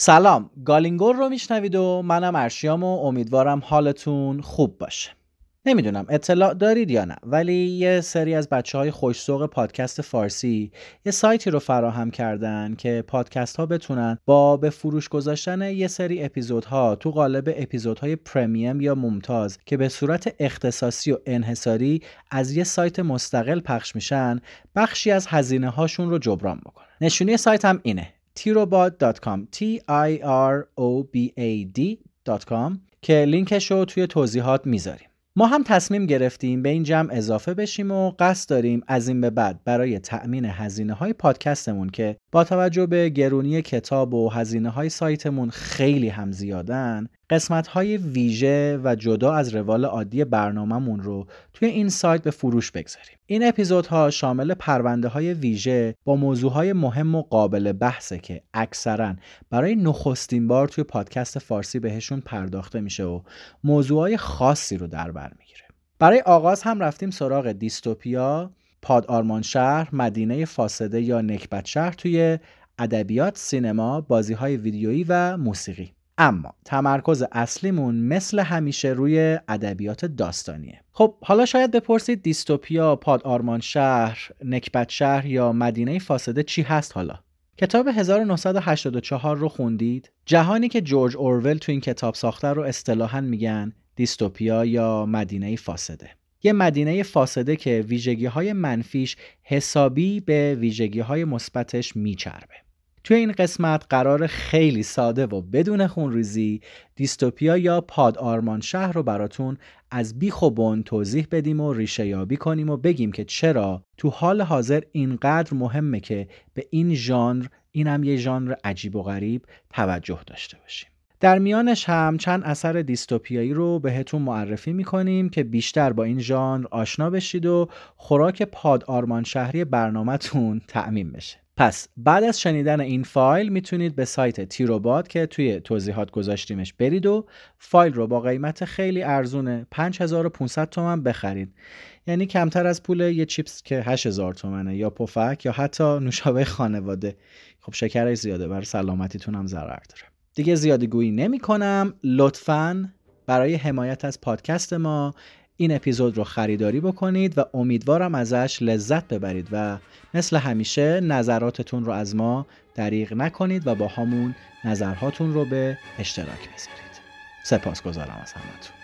سلام. گالینگور رو میشنوید و منم ارشیام و امیدوارم حالتون خوب باشه. نمی‌دونم اطلاع دارید یا نه ولی یه سری از بچه های خوشسوق پادکست فارسی یه سایتی رو فراهم کردن که پادکست ها بتونن با به فروش گذاشتن یه سری اپیزودها تو قالب اپیزودهای پرمیم یا ممتاز که به صورت اختصاصی و انحصاری از یه سایت مستقل پخش میشن بخشی از هزینه هاشون رو جبران بکنن. نشونی سایت هم اینه. tirobot.com t i r o b a d.com که لینکش رو توی توضیحات می‌ذاریم. ما هم تصمیم گرفتیم به این جمع اضافه بشیم و قصد داریم از این به بعد برای تأمین هزینه های پادکستمون که با توجه به گرونی کتاب و هزینه های سایتمون خیلی هم زیادن قسمت های ویژه و جدا از روال عادی برنامهمون رو توی این سایت به فروش بگذاریم. این اپیزودها شامل پرونده های ویژه با موضوع های مهم و قابل بحثه که اکثرا برای نخستین بار توی پادکست فارسی بهشون پرداخته میشه و موضوع های خاصی رو در بر می‌گیره. برای آغاز هم رفتیم سراغ دیستوپیا، پاد آرمان شهر، مدینه فاسده یا نکبت شهر توی ادبیات، سینما، بازی های ویدیویی و موسیقی. اما تمرکز اصلیمون مثل همیشه روی ادبیات داستانیه. خب حالا شاید بپرسید دیستوپیا پاد آرمان شهر نکبت شهر یا مدینه فاسده چی هست حالا؟ کتاب 1984 رو خوندید؟ جهانی که جورج اورول تو این کتاب ساخته رو اصطلاحا میگن دیستوپیا یا مدینه فاسده. یه مدینه فاسده که ویژگی های منفیش حسابی به ویژگی های مثبتش میچربه. توی این قسمت قرار خیلی ساده و بدون خونریزی دیستوپیا یا پاد آرمان شهر رو براتون از بیخ و بن توضیح بدیم و ریشه یابی کنیم و بگیم که چرا تو حال حاضر اینقدر مهمه که به این ژانر اینم یه ژانر عجیب و غریب توجه داشته باشیم. در میانش هم چند اثر دیستوپیایی رو بهتون معرفی می‌کنیم که بیشتر با این ژانر آشنا بشید و خوراک پاد آرمان شهری برنامهتون تعمین بشه. پس بعد از شنیدن این فایل می‌تونید به سایت تیروباد که توی توضیحات گذاشتیمش برید و فایل رو با قیمت خیلی ارزونه 5500 تومن بخرید. یعنی کمتر از پول یه چیپس که 8000 تومنه یا پفک یا حتی نوشابه خانواده. خب شکرش زیاده برای سلامتیتون هم ضرر داره. دیگه زیادی گویی نمی کنم لطفا برای حمایت از پادکست ما این اپیزود رو خریداری بکنید و امیدوارم ازش لذت ببرید و مثل همیشه نظراتتون رو از ما دریغ نکنید و با همون نظرهاتون رو به اشتراک بذارید. سپاس گذارم از همتون.